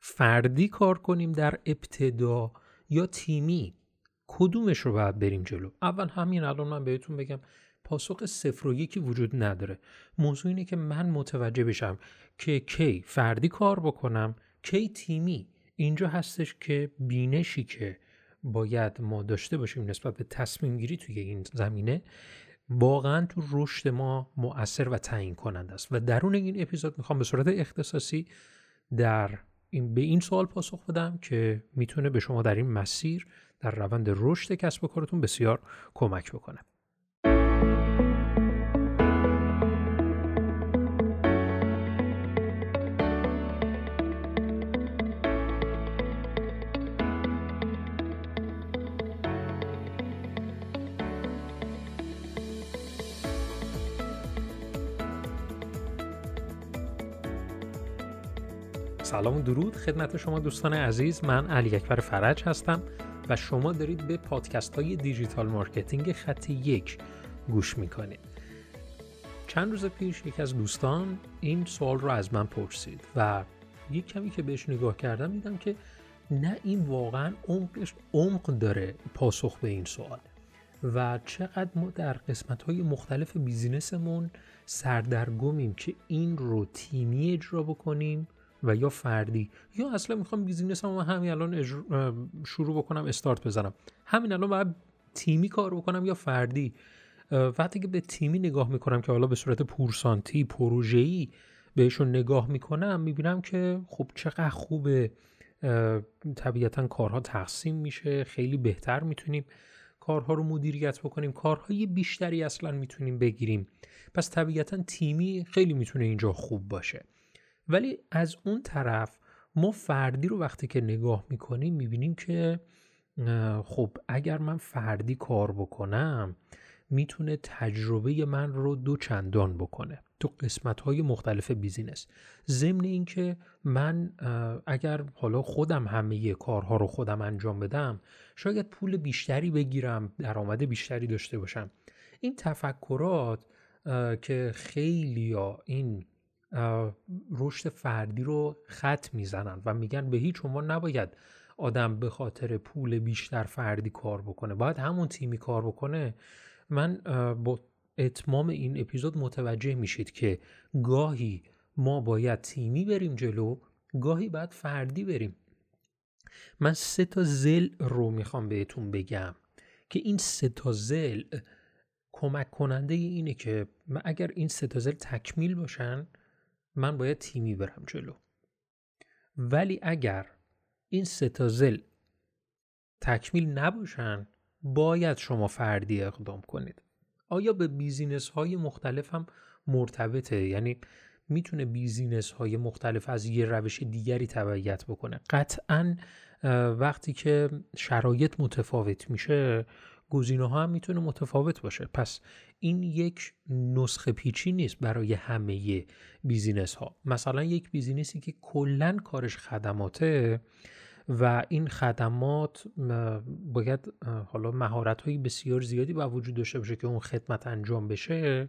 فردی کار کنیم در ابتدا یا تیمی؟ کدومش رو باید بریم جلو؟ اول همین الان من بهتون بگم پاسخ صفر و یکی وجود نداره. موضوع اینه که من متوجه بشم که کی فردی کار بکنم کی تیمی. اینجا هستش که بینشی که باید ما داشته باشیم نسبت به تصمیم گیری توی این زمینه واقعا تو رشد ما مؤثر و تعیین کننده است. و درون این اپیزود می‌خوام به صورت اختصاصی در این به این سوال پاسخ بدم که می‌تونه به شما در این مسیر در روند رشد کسب و کارتون بسیار کمک بکنه. سلام و درود خدمت شما دوستان عزیز. من علی اکبر فرج هستم و شما دارید به پادکست های digital marketing خط یک گوش می‌کنید. چند روز پیش یک از دوستان این سوال رو از من پرسید و یک کمی که بهش نگاه کردم دیدم که نه این واقعا عمقش عمق داره پاسخ به این سوال و چقدر ما در قسمت های مختلف business مون سردرگمیم که این رو تیمی اجرا بکنیم و یا فردی یا اصلا می‌خوام بیزینس هم همین الان شروع بکنم استارت بزنم. همین الان باید تیمی کار بکنم یا فردی؟ وقتی که به تیمی نگاه می‌کنم که حالا به صورت پورسانتی پروژه‌ای بهشون نگاه می‌کنم می‌بینم که خب چقدر خوبه. طبیعتا کارها تقسیم میشه خیلی بهتر می‌تونیم کارها رو مدیریت بکنیم. کارهای بیشتری اصلا می‌تونیم بگیریم. پس طبیعتا تیمی خیلی می‌تونه اینجا خوب باشه. ولی از اون طرف ما فردی رو وقتی که نگاه می‌کنیم می‌بینیم که خب اگر من فردی کار بکنم می‌تونه تجربه من رو دو چندان بکنه. تو قسمت های مختلف بیزینس. ضمن اینکه من اگر حالا خودم همه کارها رو خودم انجام بدم شاید پول بیشتری بگیرم درآمد بیشتری داشته باشم. این تفکرات که خیلی این رشد فردی رو خط می‌زنن و میگن به هیچ عنوان نباید آدم به خاطر پول بیشتر فردی کار بکنه. باید همون تیمی کار بکنه. من با اتمام این اپیزود متوجه میشید که گاهی ما باید تیمی بریم جلو گاهی باید فردی بریم. من سه تا زل رو می‌خوام بهتون بگم که این سه تا زل کمک کننده اینه که اگر این سه تا زل تکمیل باشن من باید تیمی برم جلو. ولی اگر این ستازل تکمیل نباشن باید شما فردی اقدام کنید. آیا به بیزینس های مختلف هم مرتبطه؟ یعنی می‌تونه business های مختلف از یه روش دیگری تبعیت بکنه؟ قطعا وقتی که شرایط متفاوت میشه گزینه ها هم می‌تونه متفاوت باشه. پس این یک نسخه پیچی نیست برای همه business ها مثلا یک business ی که کلا کارش خدماته و این خدمات باید حالا مهارت های بسیار زیادی با وجود داشته باشه که اون خدمت انجام بشه.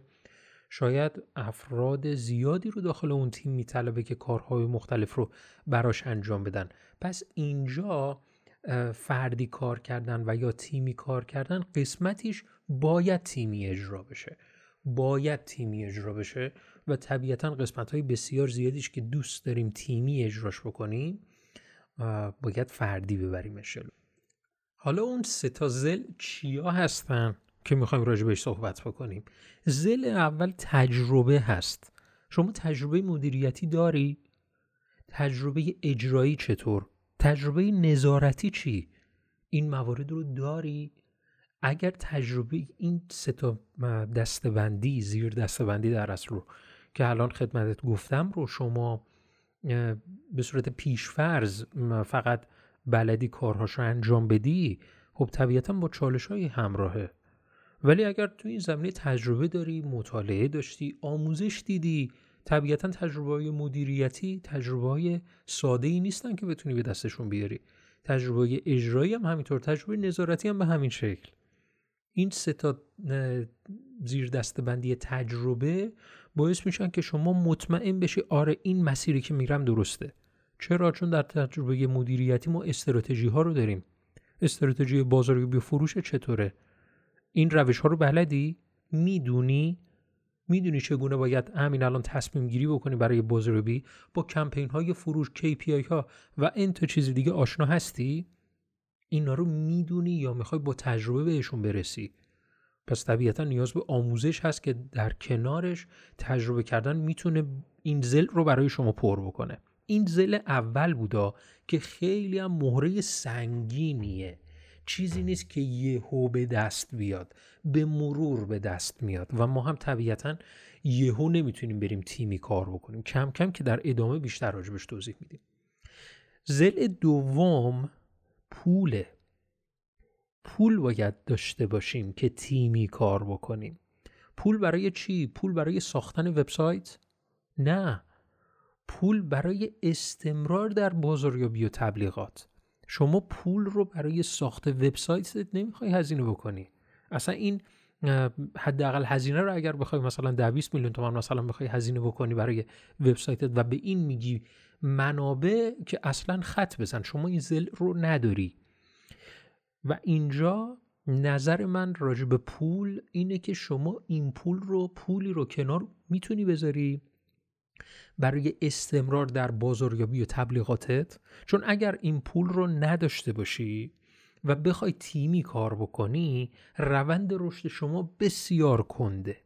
شاید افراد زیادی رو داخل اون تیم میطلبه که کارهای مختلف رو براش انجام بدن. پس اینجا فردی کار کردن و یا تیمی کار کردن قسمتیش باید تیمی اجرا بشه. باید تیمی اجرا بشه و طبیعتا قسمت های بسیار زیادیش که دوست داریم تیمی اجراش بکنیم باید فردی ببریم جلو حالا اون سه تا زل چیا هستن که می‌خوایم راجع بهش صحبت بکنیم؟ زل اول تجربه هست. شما تجربه مدیریتی داری؟ تجربه اجرایی چطور؟ تجربه نظارتی چی؟ این موارد رو داری؟ اگر تجربه این سه تا دستبندی زیر دستبندی در اصل رو که الان خدمتت گفتم رو شما به صورت پیشفرز فقط بلدی کارهاش رو انجام بدی خب طبیعتا با چالش های همراهه. ولی اگر تو این زمینه تجربه داری مطالعه داشتی آموزش دیدی طبیعتا تجربه های مدیریتی تجربه های ساده ای نیستن که بتونی به دستشون بیاری. تجربه اجرایی هم همینطور تجربه نظارتی هم به همین شکل. این سه تا زیر دستبندی تجربه باعث میشن که شما مطمئن بشی آره این مسیری که میرم درسته. چرا؟ چون در تجربه مدیریتی ما استراتژی ها رو داریم. استراتژی بازاریابی فروش چطوره؟ این روش ها رو بلدی؟ می‌دونی؟ می‌دونی چگونه باید همین الان تصمیم گیری بکنی برای بازاریابی با کمپین های فروش KPI ها و این تا چیز دیگه آشنا هستی؟ اینا رو می‌دونی یا می‌خوای با تجربه بهشون برسی؟ پس طبیعتا نیاز به آموزش هست که در کنارش تجربه کردن می‌تونه این زل رو برای شما پر بکنه. این زل اول بودا که خیلی هم مهره سنگینیه. چیزی نیست که یهو به دست بیاد به مرور به دست میاد. و ما هم طبیعتا یهو نمی‌تونیم بریم تیمی کار بکنیم. کم کم که در ادامه بیشتر راجبش توضیح میدیم. زل دوم پوله پول باید داشته باشیم که تیمی کار بکنیم. پول برای چی؟ پول برای ساختن وبسایت؟ نه. پول برای استمرار در بازاریابی و تبلیغات. شما پول رو برای ساخت وبسایت نمی‌خوای هزینه بکنی. اصلا این حداقل هزینه رو اگر بخوای مثلا 10 20 میلیون تومان مثلا بخوای هزینه بکنی برای وبسایتت و به این میگی منابع که اصلا خط بزن شما این زل رو نداری. و اینجا نظر من راجع به پول اینه که شما این پول رو پولی رو کنار می‌تونی بذاری. برای استمرار در بازاریابی و تبلیغاتت. چون اگر این پول رو نداشته باشی و بخوای تیمی کار بکنی روند رشد شما بسیار کنده.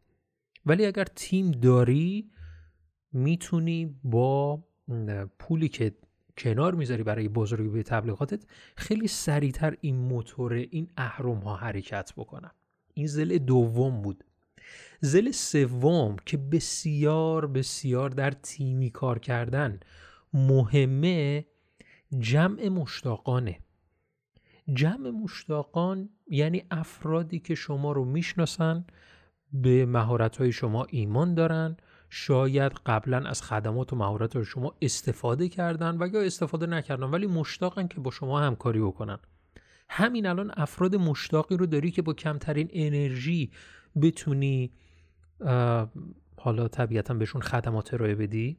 ولی اگر تیم داری می‌تونی با پولی که کنار می‌ذاری برای بازاریابی تبلیغاتت خیلی سریعتر این موتور این اهرم ها حرکت بکنن. این زل دوم بود. زل سوم که بسیار بسیار در تیمی کار کردن مهمه جمع مشتاقانه. جمع مشتاقان یعنی افرادی که شما رو می‌شناسن به مهارت شما ایمان دارن شاید قبلا از خدمات و مهارت شما استفاده کردن و یا استفاده نکردن ولی مشتاقن که با شما همکاری بکنن. همین الان افراد مشتاقی رو داری که با کمترین انرژی بتونی حالا طبیعتا بهشون خدمات ارائه بدی؟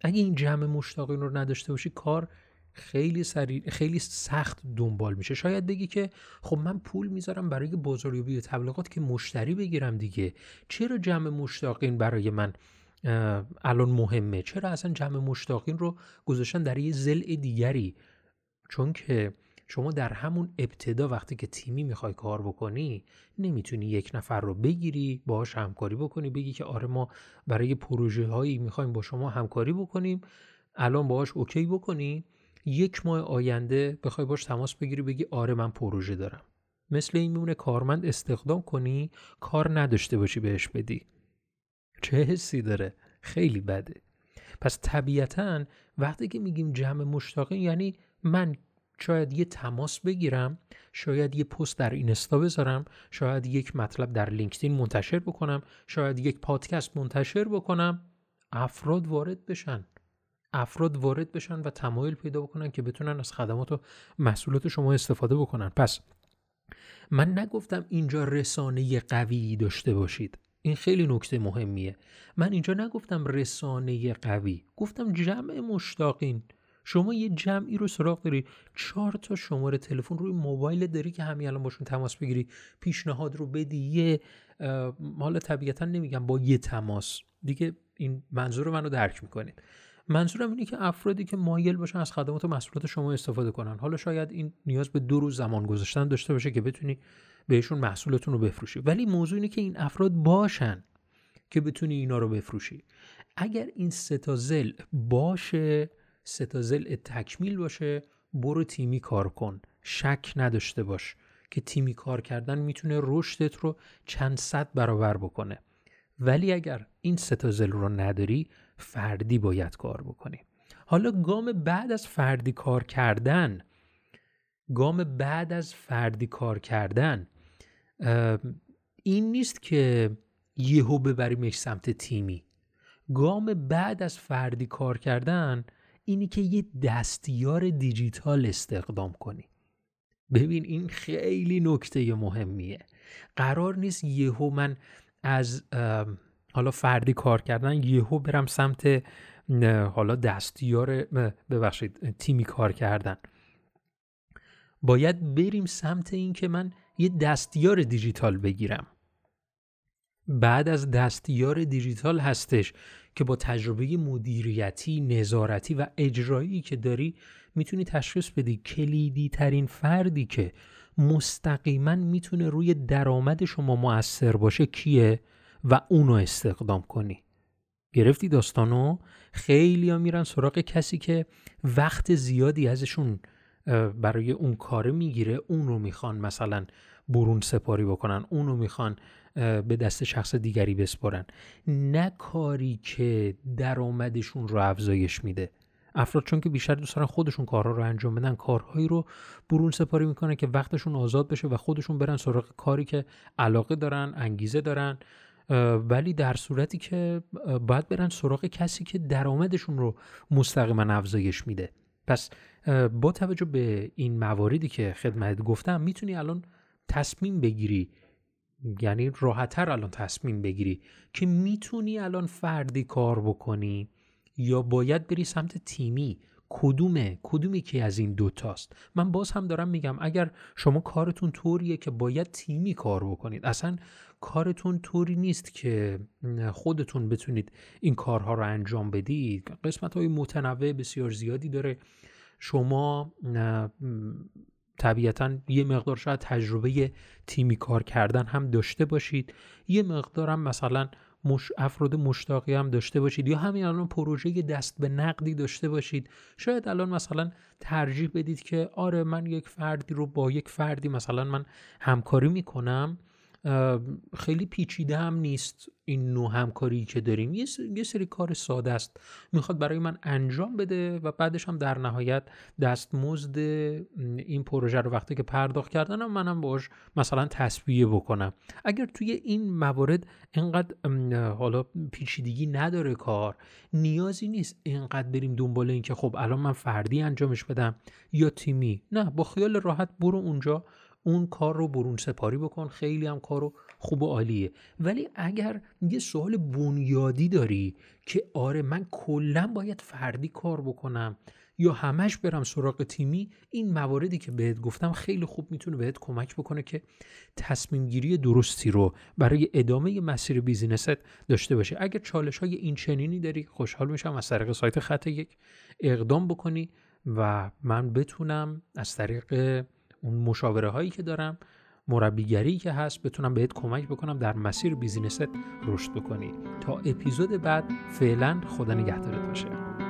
اگه این جمع مشتاقین رو نداشته باشی کار خیلی سریع خیلی سخت دنبال میشه. شاید بگی که خب من پول می‌ذارم برای بازاریابی و تبلیغات که مشتری بگیرم دیگه. چرا جمع مشتاقین برای من الان مهمه؟ چرا اصلا جمع مشتاقین رو گذاشتن در یه زل دیگری؟ چون که شما در همون ابتدا وقتی که تیمی می‌خوای کار بکنی نمی‌تونی یک نفر رو بگیری باهاش همکاری بکنی بگی که آره ما برای پروژه هایی می‌خوایم با شما همکاری بکنیم الان باهاش اوکی بکنی یک ماه آینده بخوای باش تماس بگیری بگی آره من پروژه دارم. مثل این میمونه کارمند استخدام کنی کار نداشته باشی بهش بدی. چه حسی داره؟ خیلی بده. پس طبیعتا وقتی که میگیم جمع مشتاقین یعنی من شاید یه تماس بگیرم شاید یه پست در اینستا بذارم شاید یک مطلب در لینکدین منتشر بکنم شاید یک پادکست منتشر بکنم. افراد وارد بشن. افراد وارد بشن و تمایل پیدا بکنن که بتونن از خدمات و محصولات شما استفاده بکنن. پس من نگفتم اینجا رسانه قوی داشته باشید. این خیلی نکته مهمیه. من اینجا نگفتم رسانه قوی. گفتم جمع مشتاقین. شما یه جمعی رو سراغ داری. چهار تا شماره تلفن روی موبایل داری که همین الان باشون تماس بگیری. پیشنهاد رو بدی. یه حالا طبیعتا نمیگم با یه تماس. دیگه این منظور منو درک می‌کنید منظورم اینه که افرادی که مایل باشن از خدمات و محصولات شما استفاده کنن. حالا شاید این نیاز به دو روز زمان گذاشتن داشته باشه که بتونی بهشون محصولتون رو بفروشی. ولی موضوع اینه که این افراد باشن که بتونی اینا رو بفروشی. اگر این ستا زل باشه ستا زل تکمیل باشه برو تیمی کار کن. شک نداشته باش که تیمی کار کردن می‌تونه رشدت رو چند صد برابر بکنه. ولی اگر این ستا زل رو نداری فردی باید کار بکنی. حالا گام بعد از فردی کار کردن گام بعد از فردی کار کردن این نیست که یهو ببریمش سمت تیمی. گام بعد از فردی کار کردن اینی که یه دستیار دیجیتال استخدام کنی. ببین این خیلی نکته مهمیه. قرار نیست یهو من از حالا فردی کار کردن یهو برم سمت حالا دستیار ببخشید تیمی کار کردن. باید بریم سمت این که من یه دستیار دیجیتال بگیرم. بعد از دستیار دیجیتال هستش که با تجربه مدیریتی، نظارتی و اجرایی که داری می‌تونی تشخیص بدی کلیدی ترین فردی که مستقیما می‌تونه روی درآمد شما مؤثر باشه کیه و اونو استخدام کنی. گرفتی داستانو؟ خیلی ها میرن سراغ کسی که وقت زیادی ازشون برای اون کاره می‌گیره اون رو می‌خوان مثلا برون سپاری بکنن اون رو می‌خوان به دست شخص دیگری بسپارن. نه کاری که درآمدشون رو افزایش میده. افراد چون که بیشتر دوست دارن خودشون کارها رو انجام بدن کارهایی رو برون سپاری می‌کنن که وقتشون آزاد بشه و خودشون برن سراغ کاری که علاقه دارن انگیزه دارن ولی در صورتی که باید برن سراغ کسی که درآمدشون رو مستقیما افزایش میده. پس با توجه به این مواردی که خدمت گفتم می‌تونی الان تصمیم بگیری یعنی راحتتر الان تصمیم بگیری که می‌تونی الان فردی کار بکنی یا باید بری سمت تیمی. کدومه؟ کدومی که از این دوتاست من باز هم دارم میگم اگر شما کارتون طوریه که باید تیمی کار بکنید. اصلا کارتون طوری نیست که خودتون بتونید این کارها رو انجام بدید. قسمت های متنوع بسیار زیادی داره. شما طبیعتا یه مقدار شاید تجربه تیمی کار کردن هم داشته باشید. یه مقدارم مثلا مش... افراد مشتاقی هم داشته باشید یا همین الان پروژه دست به نقدی داشته باشید. شاید الان مثلا ترجیح بدید که آره من یک فردی رو با یک فردی مثلا من همکاری می‌کنم. خیلی پیچیده هم نیست این نوع همکاری که داریم. یه سری کار ساده است. می‌خواد برای من انجام بده و بعدش هم در نهایت دستمزد این پروژه رو وقتی که پرداخت کردنم منم باش مثلا تصویه بکنم. اگر توی این موارد اینقدر حالا پیچیدگی نداره کار نیازی نیست اینقدر بریم دنبال این که خب الان من فردی انجامش بدم یا تیمی. نه با خیال راحت برو اونجا. اون کار رو برون سپاری بکن خیلی هم کار رو خوب و عالیه. ولی اگر یه سوال بنیادی داری که آره من کلا باید فردی کار بکنم یا همش برم سراغ تیمی این مواردی که بهت گفتم خیلی خوب می‌تونه بهت کمک بکنه که تصمیم گیری درستی رو برای ادامه مسیر بیزینست داشته باشه. اگر چالش های این چنینی داری خوشحال میشم از طریق سایت خط یک اقدام بکنی و من بتونم از طریق اون مشاوره هایی که دارم مربیگری که هست بتونم بهت کمک بکنم در مسیر بیزینست رشد بکنی. تا اپیزود بعد فعلا خدا نگهدارت باشه.